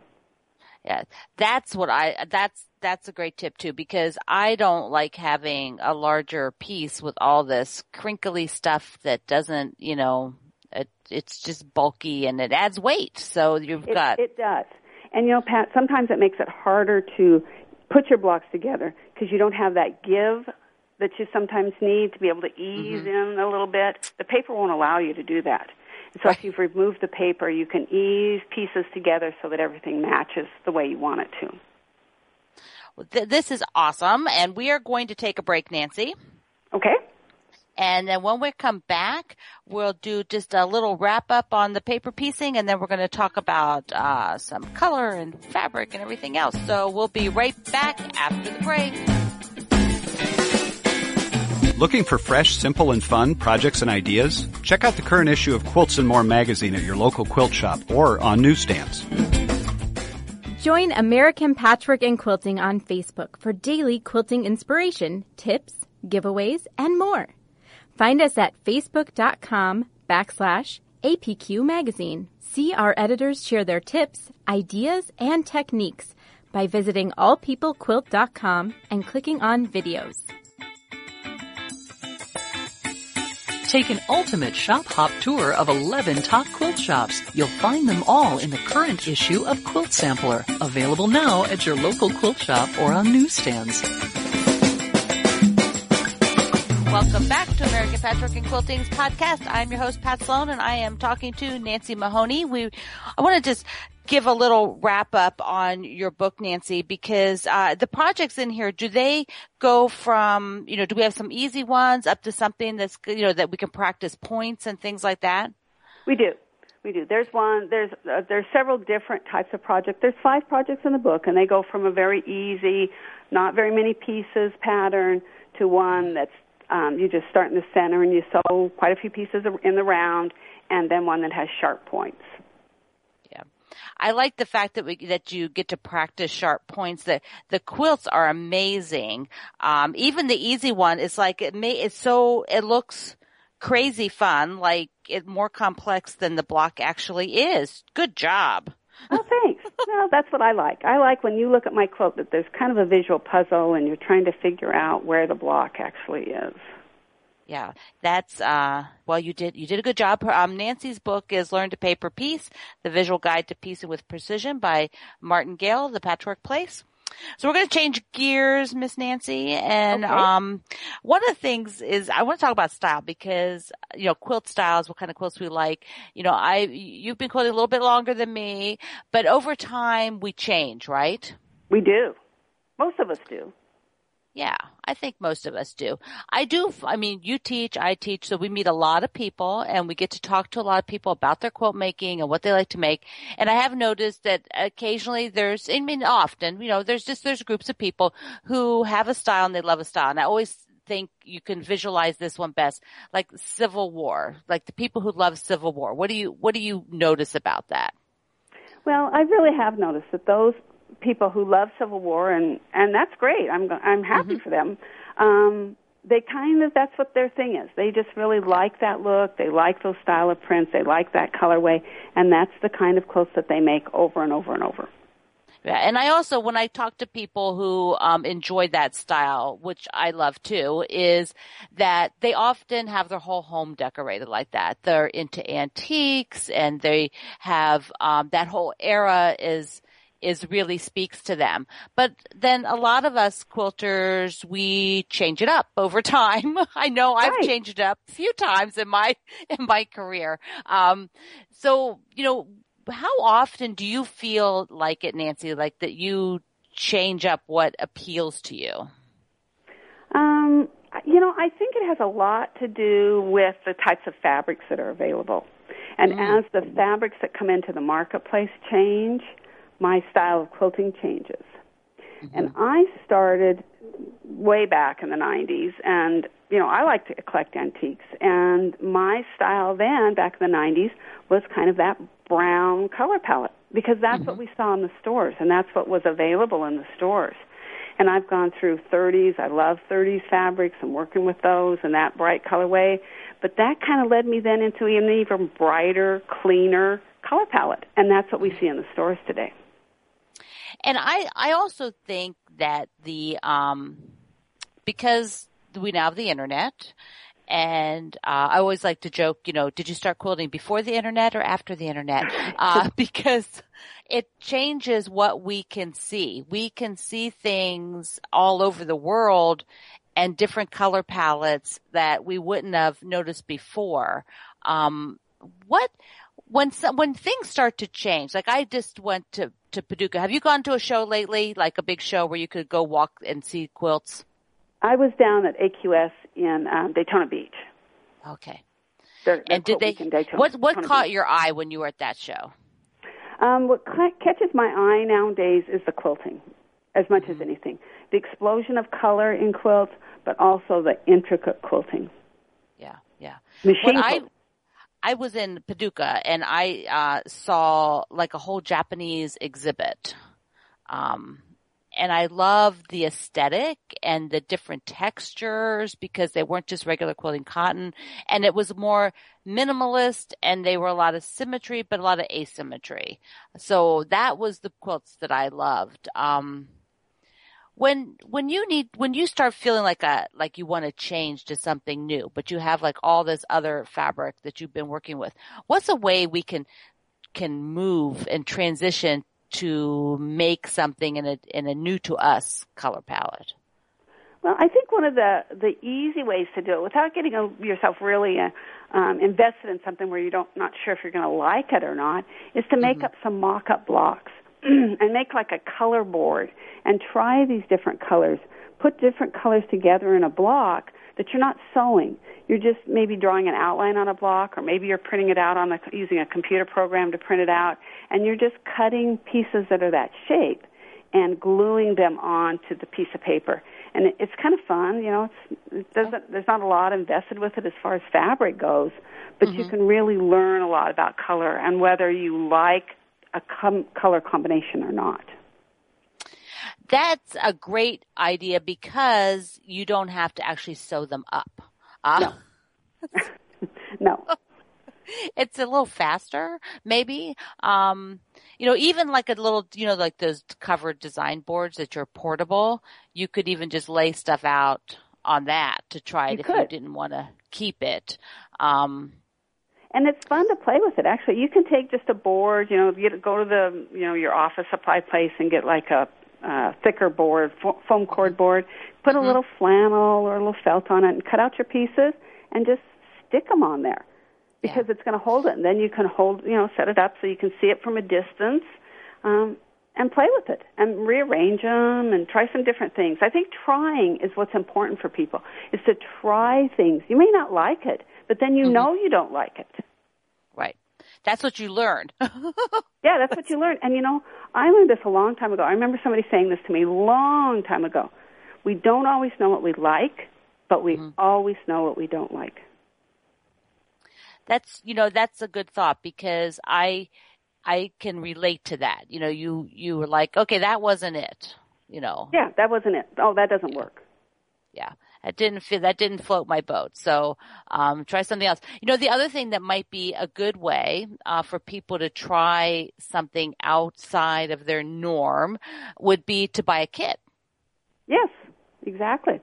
Yeah, that's what I. That's that's a great tip too because I don't like having a larger piece with all this crinkly stuff that doesn't, you know, it, it's just bulky and it adds weight. So you've it, got it does. And you know, Pat, sometimes it makes it harder to put your blocks together because you don't have that give that you sometimes need to be able to ease mm-hmm. in a little bit. The paper won't allow you to do that. So if you've removed the paper, you can ease pieces together so that everything matches the way you want it to. Well, th- this is awesome, and we are going to take a break, Nancy. Okay. And then when we come back, we'll do just a little wrap up on the paper piecing, and then we're going to talk about uh, some color and fabric and everything else. So we'll be right back after the break. Looking for fresh, simple, and fun projects and ideas? Check out the current issue of Quilts and More magazine at your local quilt shop or on newsstands. Join American Patchwork and Quilting on Facebook for daily quilting inspiration, tips, giveaways, and more. Find us at facebook.com backslash APQ magazine. See our editors share their tips, ideas, and techniques by visiting allpeoplequilt.com and clicking on videos. Take an ultimate shop hop tour of 11 top quilt shops. You'll find them all in the current issue of Quilt Sampler, available now at your local quilt shop or on newsstands. Welcome back to American Patchwork and Quilting's podcast. I'm your host, Pat Sloan, and I am talking to Nancy Mahoney. We, I want to just give a little wrap up on your book, Nancy, because uh, the projects in here, do they go from, you know, do we have some easy ones up to something that's, you know, that we can practice points and things like that? We do. We do. There's one. There's uh, there's several different types of projects. There's five projects in the book, and they go from a very easy, not very many pieces pattern to one that's um, you just start in the center and you sew quite a few pieces in the round, and then one that has sharp points. I like the fact that we that you get to practice sharp points. That the quilts are amazing. Um, even the easy one is like it may it's so it looks crazy fun, like it more complex than the block actually is. Good job. Oh, thanks. well, that's what I like. I like when you look at my quilt that there's kind of a visual puzzle and you're trying to figure out where the block actually is. Yeah, that's uh well you did you did a good job. Um Nancy's book is Learn to Paper Piece, the visual guide to piecing with precision by Martingale, The Patchwork Place. So we're going to change gears, Miss Nancy, and okay. um one of the things is I want to talk about style because you know quilt styles, what kind of quilts we like. You know, I you've been quilting a little bit longer than me, but over time we change, right? We do. Most of us do. Yeah, I think most of us do. I do. I mean, you teach, I teach, so we meet a lot of people and we get to talk to a lot of people about their quilt making and what they like to make. And I have noticed that occasionally there's, I mean, often, you know, there's just, there's groups of people who have a style and they love a style. And I always think you can visualize this one best, like Civil War, like the people who love Civil War. What do you, what do you notice about that? Well, I really have noticed that those people who love Civil War, and and that's great. I'm I'm happy mm-hmm. for them. Um, they kind of that's what their thing is. They just really like that look. They like those style of prints. They like that colorway, and that's the kind of clothes that they make over and over and over. Yeah, and I also, when I talk to people who um, enjoy that style, which I love too, is that they often have their whole home decorated like that. They're into antiques, and they have um, that whole era is is really speaks to them. But then a lot of us quilters, we change it up over time. I know I've changed it up a few times in my, in my career. Um, so, you know, how often do you feel like it, Nancy, like that you change up what appeals to you? Um, you know, I think it has a lot to do with the types of fabrics that are available. And Mm. as the fabrics that come into the marketplace change, my style of quilting changes. Mm-hmm. And I started way back in the 90s and you know, I like to collect antiques and my style then back in the 90s was kind of that brown color palette because that's what mm-hmm. we saw in the stores and that's what was available in the stores. And I've gone through 30s. I love 30s fabrics. I'm working with those and that bright colorway. But that kind of led me then into an even brighter, cleaner color palette. And that's what we mm-hmm. see in the stores today. And I, I also think that the, um, because we now have the internet and, uh, I always like to joke, you know, did you start quilting before the internet or after the internet? Uh, because it changes what we can see. We can see things all over the world and different color palettes that we wouldn't have noticed before. Um, what, when some, when things start to change, like I just went to, to Paducah. Have you gone to a show lately, like a big show where you could go walk and see quilts? I was down at AQS in um, Daytona Beach. Okay. Their- their And did they, Daytona- what, what Daytona caught Beach. your eye when you were at that show? Um, what ca- catches my eye nowadays is the quilting, as much Mm-hmm. as anything. The explosion of color in quilts, but also the intricate quilting. Yeah, yeah. Machine I, was in Paducah and I, uh, saw like a whole Japanese exhibit. Um, and I loved the aesthetic and the different textures because they weren't just regular quilting cotton and it was more minimalist and they were a lot of symmetry but a lot of asymmetry. So that was the quilts that I loved. Um, when when you need when you start feeling like a like you want to change to something new but you have like all this other fabric that you've been working with what's a way we can can move and transition to make something in a in a new to us color palette? Well, I think one of the the easy ways to do it without getting a, yourself really uh, um, invested in something where you don't not sure if you're going to like it or not is to make up some mock-up blocks and make like a color board and try these different colors. Put different colors together in a block that you're not sewing. You're just maybe drawing an outline on a block, or maybe you're printing it out on a, using a computer program to print it out, and you're just cutting pieces that are that shape and gluing them onto the piece of paper. And it, it's kind of fun, you know. It's, it doesn't. There's not a lot invested with it as far as fabric goes, but you mm-hmm. can really learn a lot about color and whether you like a com- color combination or not. that's a great idea because you don't have to actually sew them up uh, No. it's a little faster, maybe. Um, you know, even like a little, you know, like those covered design boards that are portable, you could even just lay stuff out on that to try it You if you didn't want to keep it. Um, And it's fun to play with it. Actually, you can take just a board. You know, get go to the you know your office supply place and get like a uh, thicker board, fo- foam core board. Put a little flannel or a little felt on it, and cut out your pieces, and just stick them on there because it's going to hold it. And then you can hold, you know, set it up so you can see it from a distance. Um, and play with it and rearrange them and try some different things. I think trying is what's important for people is to try things. You may not like it, but then you mm-hmm. know you don't like it. right. That's what you learned. Yeah, that's what you learn. And you know, I learned this a long time ago. I remember somebody saying this to me a long time ago. We don't always know what we like, but we mm-hmm. always know what we don't like. that's you know that's a good thought because I I can relate to that. You know, you you were like, okay, that wasn't it. You know, Yeah, that wasn't it. Oh, that doesn't work. yeah, that didn't fit. That didn't float my boat. So um, try something else. You know, the other thing that might be a good way uh, for people to try something outside of their norm would be to buy a kit. Yes, exactly.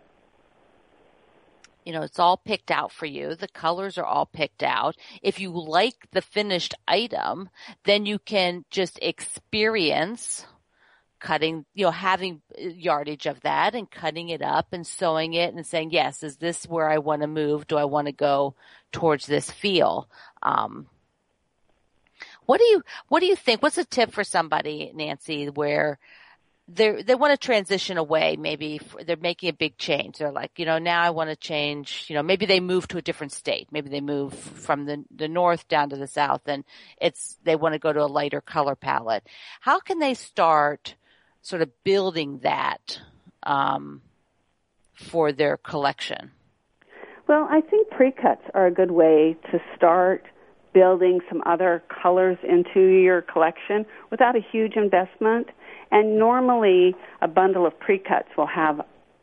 you know, it's all picked out for you. The colors are all picked out. If you like the finished item, then you can just experience cutting, you know, having yardage of that and cutting it up and sewing it and saying, yes, is this where I want to move? Do I want to go towards this feel? Um, what do you, what do you think? What's a tip for somebody, Nancy, where they they want to transition away. Maybe they're making a big change. They're like, you know, now I want to change. You know, maybe they move to a different state. Maybe they move from the the north down to the south, and it's they want to go to a lighter color palette. How can they start sort of building that um, for their collection? Well, I think pre-cuts are a good way to start building some other colors into your collection without a huge investment. And normally, a bundle of pre-cuts will have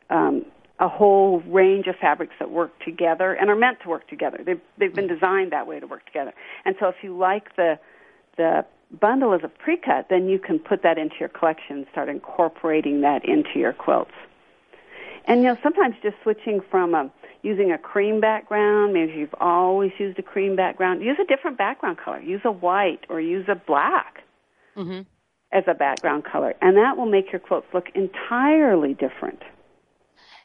um, a whole range of fabrics that work together and are meant to work together. They've, they've been designed that way to work together. And so, if you like the the bundle as a pre-cut, then you can put that into your collection and start incorporating that into your quilts. And you know, sometimes just switching from a using a cream background, maybe you've always used a cream background, use a different background color. Use a white or use a black. Mm-hmm as a background color, and that will make your quilts look entirely different.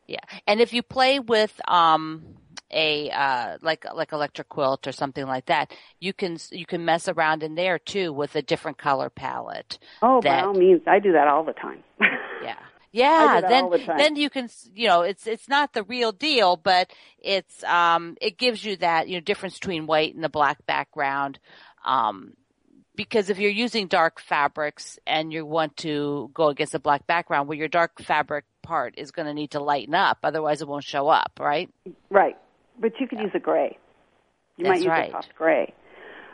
Yeah, and if you play with um, a uh, like like electric quilt or something like that, you can you can mess around in there too with a different color palette. Oh, that, by all means, I do that all the time. yeah. Yeah, then the then you can you know it's it's not the real deal, but it's um it gives you that you know difference between white and the black background. Um, because if you're using dark fabrics and you want to go against a black background, well, your dark fabric part is going to need to lighten up. Otherwise, it won't show up, right? Right. But you could yeah. use a gray. You That's might use right. a soft gray.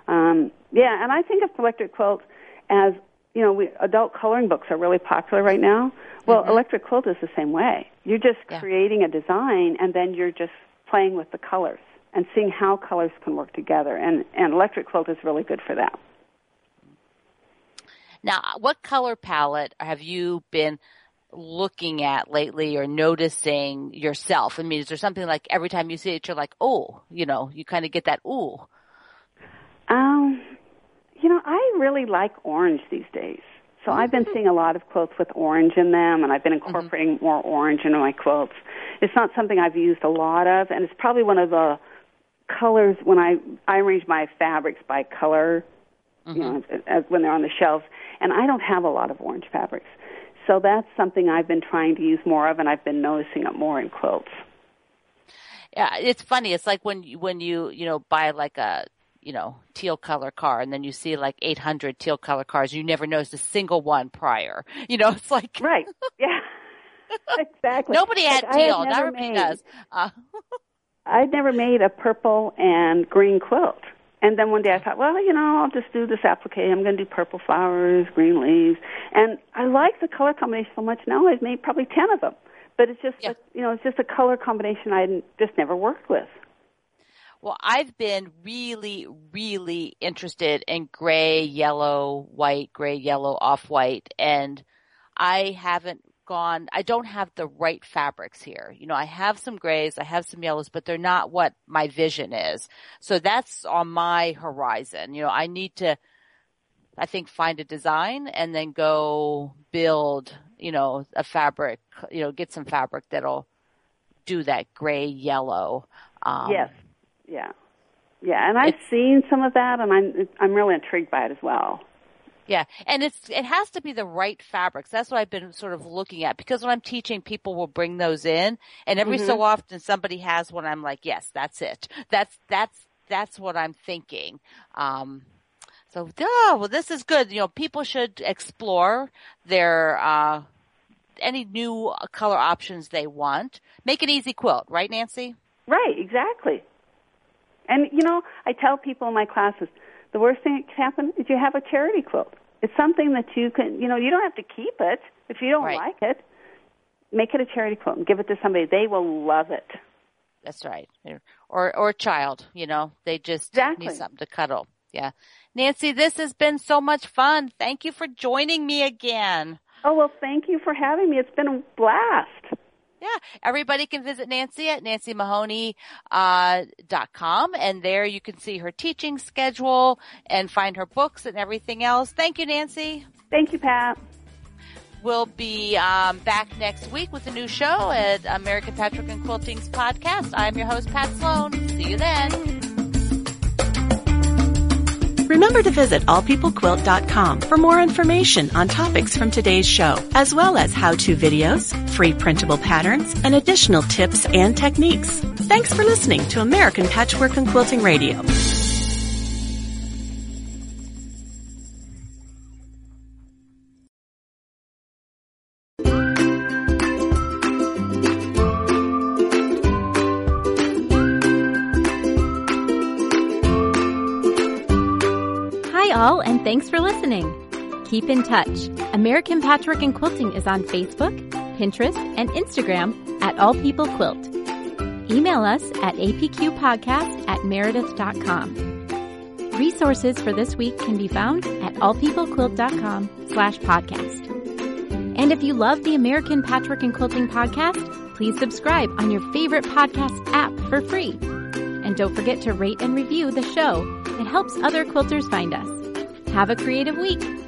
Um, yeah, and I think of electric quilt as you know, we, adult coloring books are really popular right now. Well, mm-hmm. electric quilt is the same way. You're just yeah. creating a design, and then you're just playing with the colors and seeing how colors can work together. And and electric quilt is really good for that. Now, what color palette have you been looking at lately or noticing yourself? I mean, is there something like every time you see it, you're like, oh, you know, you kind of get that ooh? Um, you know, I really like orange these days. So I've been seeing a lot of quilts with orange in them, and I've been incorporating mm-hmm. more orange into my quilts. It's not something I've used a lot of, and it's probably one of the colors when I I arrange my fabrics by color, mm-hmm. you know, as, as when they're on the shelves and I don't have a lot of orange fabrics. So that's something I've been trying to use more of, and I've been noticing it more in quilts. Yeah, it's funny. It's like when you, when you you know buy like a you know teal color car, and then you see like 800 teal color cars. You never noticed a single one prior. You know, it's like right. Yeah, exactly. Nobody had like, teal. Now everybody made, does. Uh. I'd never made a purple and green quilt. And then one day I thought, well, you know, I'll just do this applique. I'm going to do purple flowers, green leaves. And I like the color combination so much now I've made probably 10 of them. But it's just, yeah. a, you know, it's just a color combination I just never worked with. Well, I've been really, really interested in gray, yellow, white, gray, yellow, off white, and I haven't gone, I don't have the right fabrics here. You know, I have some grays, I have some yellows, but they're not what my vision is. So that's on my horizon. You know, I need to, I think find a design and then go build, you know, a fabric, you know, get some fabric that'll do that gray yellow. Um, yes. Yeah. Yeah. And I've seen some of that and I'm, I'm really intrigued by it as well. Yeah, and it's it has to be the right fabrics. That's what I've been sort of looking at because when I'm teaching, people will bring those in, and every mm-hmm. so often somebody has one. I'm like, yes, that's it. That's that's that's what I'm thinking. Um, so, oh, well, this is good. You know, people should explore their uh, any new color options they want. Make an easy quilt, right, Nancy? Right, exactly. And you know, I tell people in my classes the worst thing that can happen is you have a charity quilt. It's something that you can, you know, you don't have to keep it if you don't right. like it. Make it a charity quilt and give it to somebody. They will love it. That's right. Or or a child, you know, they just exactly. need something to cuddle. Yeah. Nancy, this has been so much fun. Thank you for joining me again. Oh, well, thank you for having me. It's been a blast. Yeah, everybody can visit Nancy at nancymahoney.com uh, dot com, and there you can see her teaching schedule and find her books and everything else. Thank you, Nancy. Thank you, Pat. We'll be um, back next week with a new show at American Patchwork and Quilting's podcast. I'm your host, Pat Sloan. See you then. Remember to visit allpeoplequilt.com for more information on topics from today's show, as well as how-to videos, free printable patterns, and additional tips and techniques. Thanks for listening to American Patchwork and Quilting Radio. And thanks for listening. Keep in touch. American Patchwork and Quilting is on Facebook, Pinterest, and Instagram at All People Quilt. Email us at apqpodcast at meredith.com. Resources for this week can be found at allpeoplequilt.com slash podcast. And if you love the American Patchwork and Quilting podcast, please subscribe on your favorite podcast app for free. And don't forget to rate and review the show. It helps other quilters find us. Have a creative week.